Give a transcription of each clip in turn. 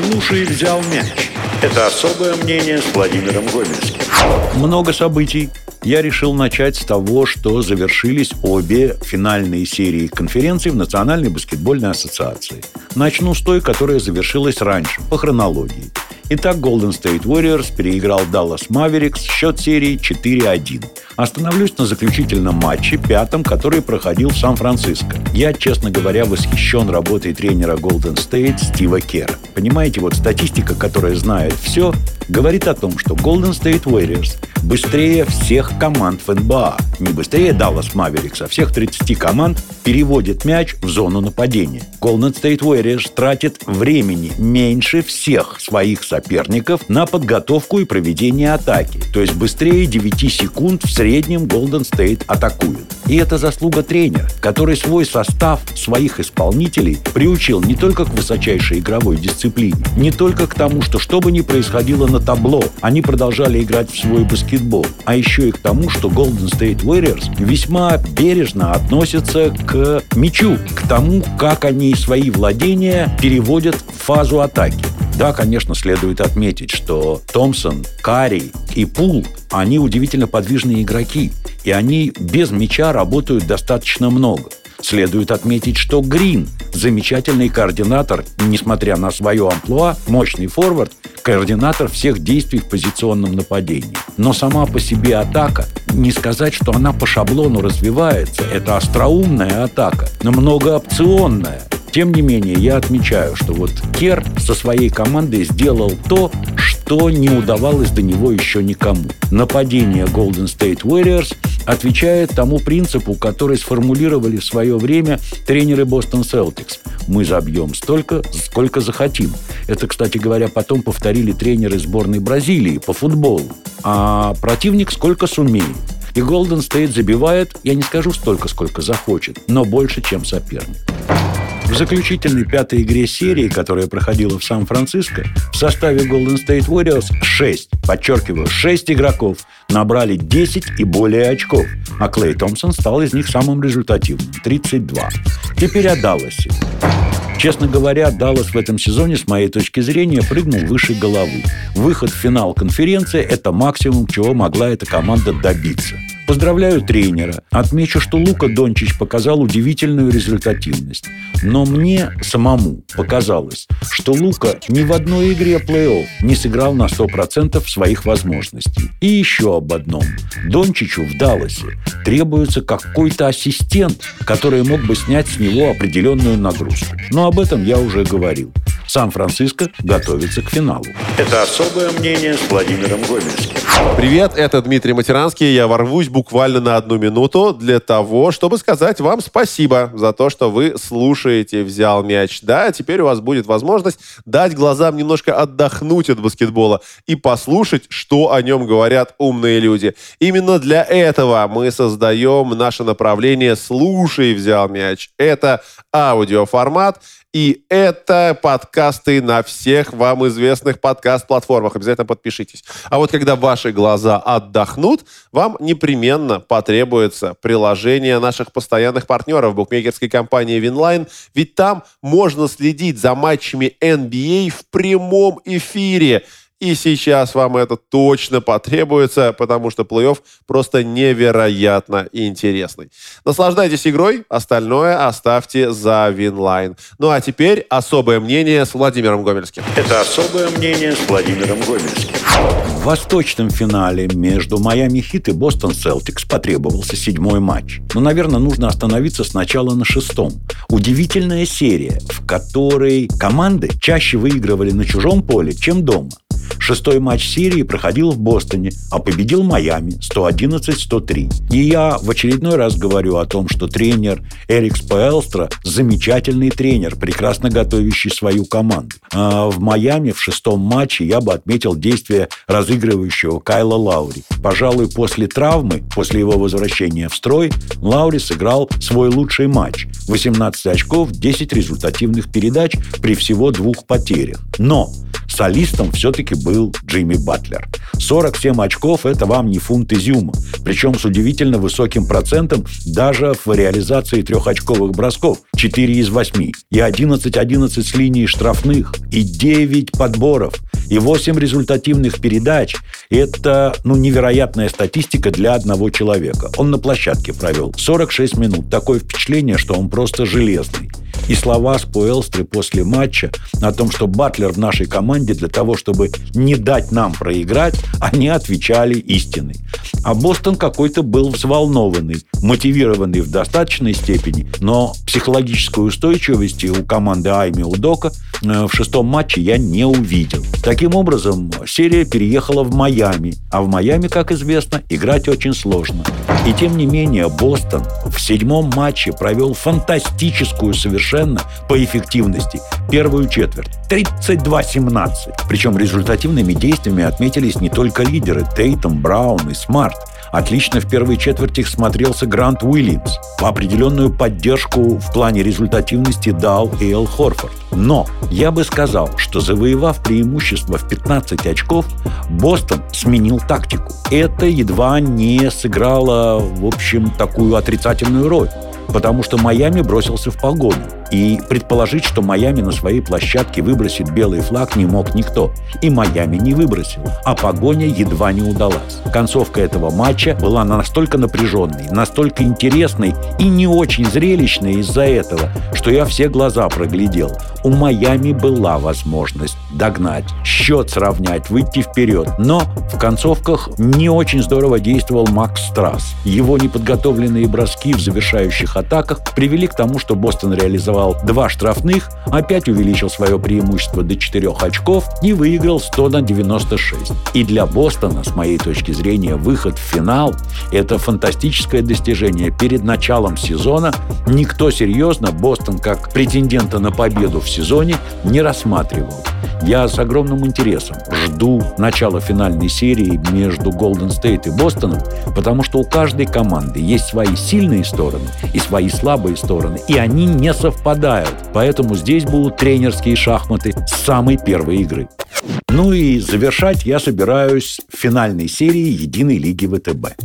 Слушай, взял мяч. Это особое мнение с Владимиром Гомельским. Много событий. Я решил начать с того, что завершились обе финальные серии конференций в Национальной баскетбольной ассоциации. Начну с той, которая завершилась раньше, по хронологии. Итак, Golden State Warriors переиграл Dallas Mavericks, счет серии 4-1. Остановлюсь на заключительном матче, пятом, который проходил в Сан-Франциско. Я, честно говоря, восхищен работой тренера Golden State Стива Кера. Понимаете, вот статистика, которая знает все, говорит о том, что Golden State Warriors быстрее всех команд в НБА, не быстрее Dallas Mavericks, а всех 30 команд переводит мяч в зону нападения. Golden State Warriors тратит времени меньше всех своих соперников на подготовку и проведение атаки. То есть быстрее 9 секунд в среднем Golden State атакуют. И это заслуга тренера, который свой состав своих исполнителей приучил не только к высочайшей игровой дисциплине, не только к тому, что что бы ни происходило на табло, они продолжали играть в свой баскетбол, а еще и к тому, что Golden State Warriors весьма бережно относятся к мячу, к тому, как они свои владения переводят в фазу атаки. Да, конечно, следует отметить, что Томпсон, Карри и Пул, они удивительно подвижные игроки, и они без мяча работают достаточно много. Следует отметить, что Грин – замечательный координатор, несмотря на свое амплуа, мощный форвард, координатор всех действий в позиционном нападении. Но сама по себе атака, не сказать, что она по шаблону развивается, это остроумная атака, но многоопционная. Тем не менее, я отмечаю, что вот Кер со своей командой сделал то, что не удавалось до него еще никому. Нападение Golden State Warriors отвечает тому принципу, который сформулировали в свое время тренеры Бостон Celtics. Мы забьем столько, сколько захотим. Это, кстати говоря, потом повторили тренеры сборной Бразилии по футболу. А противник сколько сумеет. И Golden State забивает, я не скажу столько, сколько захочет, но больше, чем соперник. В заключительной пятой игре серии, которая проходила в Сан-Франциско, в составе Golden State Warriors 6, подчеркиваю, 6 игроков набрали 10 и более очков, а Клей Томпсон стал из них самым результативным – 32. Теперь о Далласе. Честно говоря, Даллас в этом сезоне, с моей точки зрения, прыгнул выше головы. Выход в финал конференции – это максимум, чего могла эта команда добиться. Поздравляю тренера. Отмечу, что Лука Дончич показал удивительную результативность. Но мне самому показалось, что Лука ни в одной игре плей-офф не сыграл на 100% своих возможностей. И еще об одном. Дончичу в Далласе требуется какой-то ассистент, который мог бы снять с него определенную нагрузку. Но об этом я уже говорил. Сан-Франциско готовится к финалу. Это особое мнение с Владимиром Гомельским. Привет, это Дмитрий Матеранский. Я ворвусь буквально на одну минуту для того, чтобы сказать вам спасибо за то, что вы слушаете «Взял мяч». Да, теперь у вас будет возможность дать глазам немножко отдохнуть от баскетбола и послушать, что о нем говорят умные люди. Именно для этого мы создаем наше направление «Слушай, взял мяч». Это аудиоформат, и это подкасты на всех вам известных подкаст-платформах. Обязательно подпишитесь. А вот когда ваши глаза отдохнут, вам непременно потребуется приложение наших постоянных партнеров букмекерской компании Winline. Ведь там можно следить за матчами NBA в прямом эфире. И сейчас вам это точно потребуется, потому что плей-офф просто невероятно интересный. Наслаждайтесь игрой, остальное оставьте за Winline. Ну а теперь особое мнение с Владимиром Гомельским. Это особое мнение с Владимиром Гомельским. В восточном финале между Майами Хит и Бостон Селтикс потребовался седьмой матч. Но, наверное, нужно остановиться сначала на шестом. Удивительная серия, в которой команды чаще выигрывали на чужом поле, чем дома. Шестой матч серии проходил в Бостоне, а победил Майами 111-103. И я в очередной раз говорю о том, что тренер Эрик Спаэлстра замечательный тренер, прекрасно готовящий свою команду. А в Майами в шестом матче я бы отметил действие разыгрывающего Кайла Лаури. Пожалуй, после травмы, после его возвращения в строй, Лаури сыграл свой лучший матч. 18 очков, 10 результативных передач при всего двух потерях. Но солистом все-таки был Джимми Батлер. 47 очков – это вам не фунт изюма. Причем с удивительно высоким процентом даже в реализации трехочковых бросков. 4 из 8. И 11-11 с линии штрафных. И 9 подборов. И 8 результативных передач. Это, ну, невероятная статистика для одного человека. Он на площадке провел 46 минут. Такое впечатление, что он просто железный. И слова Спуэлстры после матча о том, что Батлер в нашей команде для того, чтобы не дать нам проиграть, они отвечали истиной. А Бостон какой-то был взволнованный, мотивированный в достаточной степени, но психологической устойчивости у команды Айми Удока э, в шестом матче я не увидел. Таким образом, серия переехала в Майами, а в Майами, как известно, играть очень сложно. И тем не менее, Бостон в седьмом матче провел фантастическую совершенно по эффективности первую четверть. 32-17. Причем результативными действиями отметились не только лидеры Тейтум, Браун и Смарт. Отлично в первой четверти смотрелся Грант Уильямс. Определенную поддержку в плане результативности дал Эл Хорфорд. Но я бы сказал, что завоевав преимущество в 15 очков, Бостон сменил тактику. Это едва не сыграло, в общем, такую отрицательную роль потому что Майами бросился в погоню. И предположить, что Майами на своей площадке выбросит белый флаг не мог никто. И Майами не выбросил, а погоня едва не удалась. Концовка этого матча была настолько напряженной, настолько интересной и не очень зрелищной из-за этого, что я все глаза проглядел. У Майами была возможность догнать, счет сравнять, выйти вперед. Но в концовках не очень здорово действовал Макс Страс. Его неподготовленные броски в завершающих атаках привели к тому, что Бостон реализовал два штрафных, опять увеличил свое преимущество до 4 очков и выиграл 100 на 96. И для Бостона, с моей точки зрения, выход в финал – это фантастическое достижение. Перед началом сезона никто серьезно Бостон как претендента на победу в сезоне не рассматривал. Я с огромным интересом жду начала финальной серии между Голден Стейт и Бостоном, потому что у каждой команды есть свои сильные стороны и свои слабые стороны, и они не совпадают. Поэтому здесь будут тренерские шахматы с самой первой игры. Ну и завершать я собираюсь финальной серии Единой лиги ВТБ.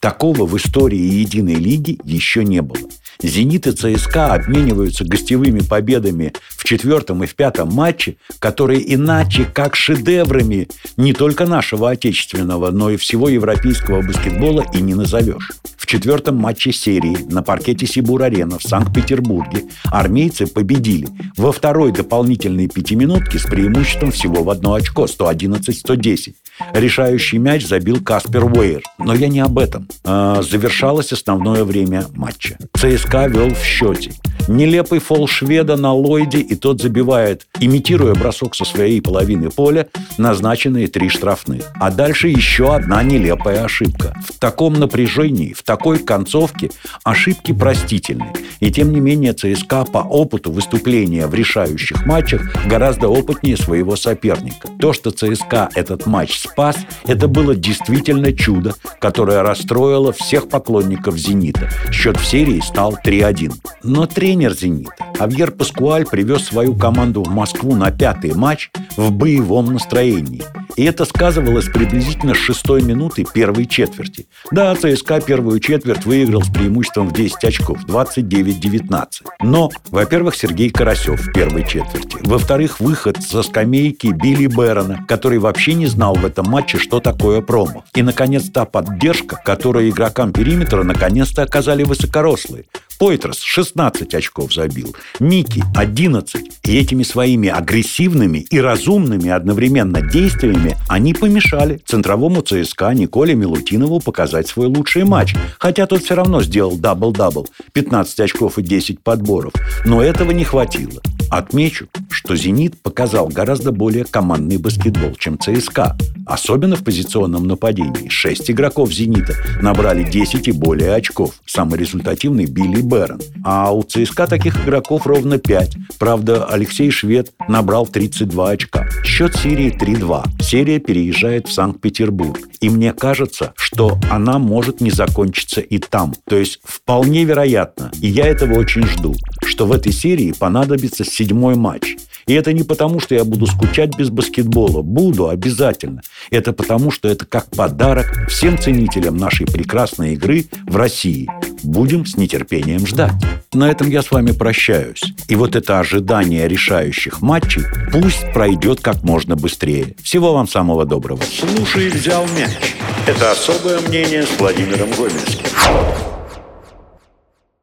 Такого в истории Единой лиги еще не было. «Зенит» и «ЦСКА» обмениваются гостевыми победами в четвертом и в пятом матче, которые иначе как шедеврами не только нашего отечественного, но и всего европейского баскетбола и не назовешь. В четвертом матче серии на паркете Сибур-Арена в Санкт-Петербурге армейцы победили во второй дополнительной пятиминутке с преимуществом всего в одно очко 111-110. Решающий мяч забил Каспер Уэйр. Но я не об этом. А, завершалось основное время матча. ЦСКА вел в счете. Нелепый фол шведа на Ллойде, и тот забивает, имитируя бросок со своей половины поля, назначенные три штрафных. А дальше еще одна нелепая ошибка. В таком напряжении, в такой концовке ошибки простительны. И тем не менее ЦСКА по опыту выступления в решающих матчах гораздо опытнее своего соперника. То, что ЦСКА этот матч спас, это было действительно чудо, которое расстроило всех поклонников «Зенита». Счет в серии стал 3-1. Но тренер «Зенита» Авьер Паскуаль привез свою команду в Москву на пятый матч в боевом настроении. И это сказывалось приблизительно с шестой минуты первой четверти. Да, ЦСКА первую четверть выиграл с преимуществом в 10 очков, 29-19. Но, во-первых, Сергей Карасев в первой четверти. Во-вторых, выход со скамейки Билли Бэрона, который вообще не знал в этом матче, что такое промо. И, наконец, та поддержка, которую игрокам периметра наконец-то оказали высокорослые. Пойтресс 16 очков забил, Микки 11. И этими своими агрессивными и разумными одновременно действиями они помешали центровому ЦСКА Николе Милутинову показать свой лучший матч. Хотя тот все равно сделал дабл-дабл, 15 очков и 10 подборов. Но этого не хватило. Отмечу, что «Зенит» показал гораздо более командный баскетбол, чем ЦСКА. Особенно в позиционном нападении. Шесть игроков «Зенита» набрали 10 и более очков. Самый результативный Билли Бэрон. А у ЦСКА таких игроков ровно 5. Правда, Алексей Швед набрал 32 очка. Счет серии 3-2. Серия переезжает в Санкт-Петербург. И мне кажется, что она может не закончиться и там. То есть вполне вероятно, и я этого очень жду, что в этой серии понадобится седьмой матч. И это не потому, что я буду скучать без баскетбола. Буду обязательно. Это потому, что это как подарок всем ценителям нашей прекрасной игры в России. Будем с нетерпением ждать. На этом я с вами прощаюсь. И вот это ожидание решающих матчей пусть пройдет как можно быстрее. Всего вам самого доброго. Слушай, взял мяч. Это особое мнение с Владимиром Гомельским.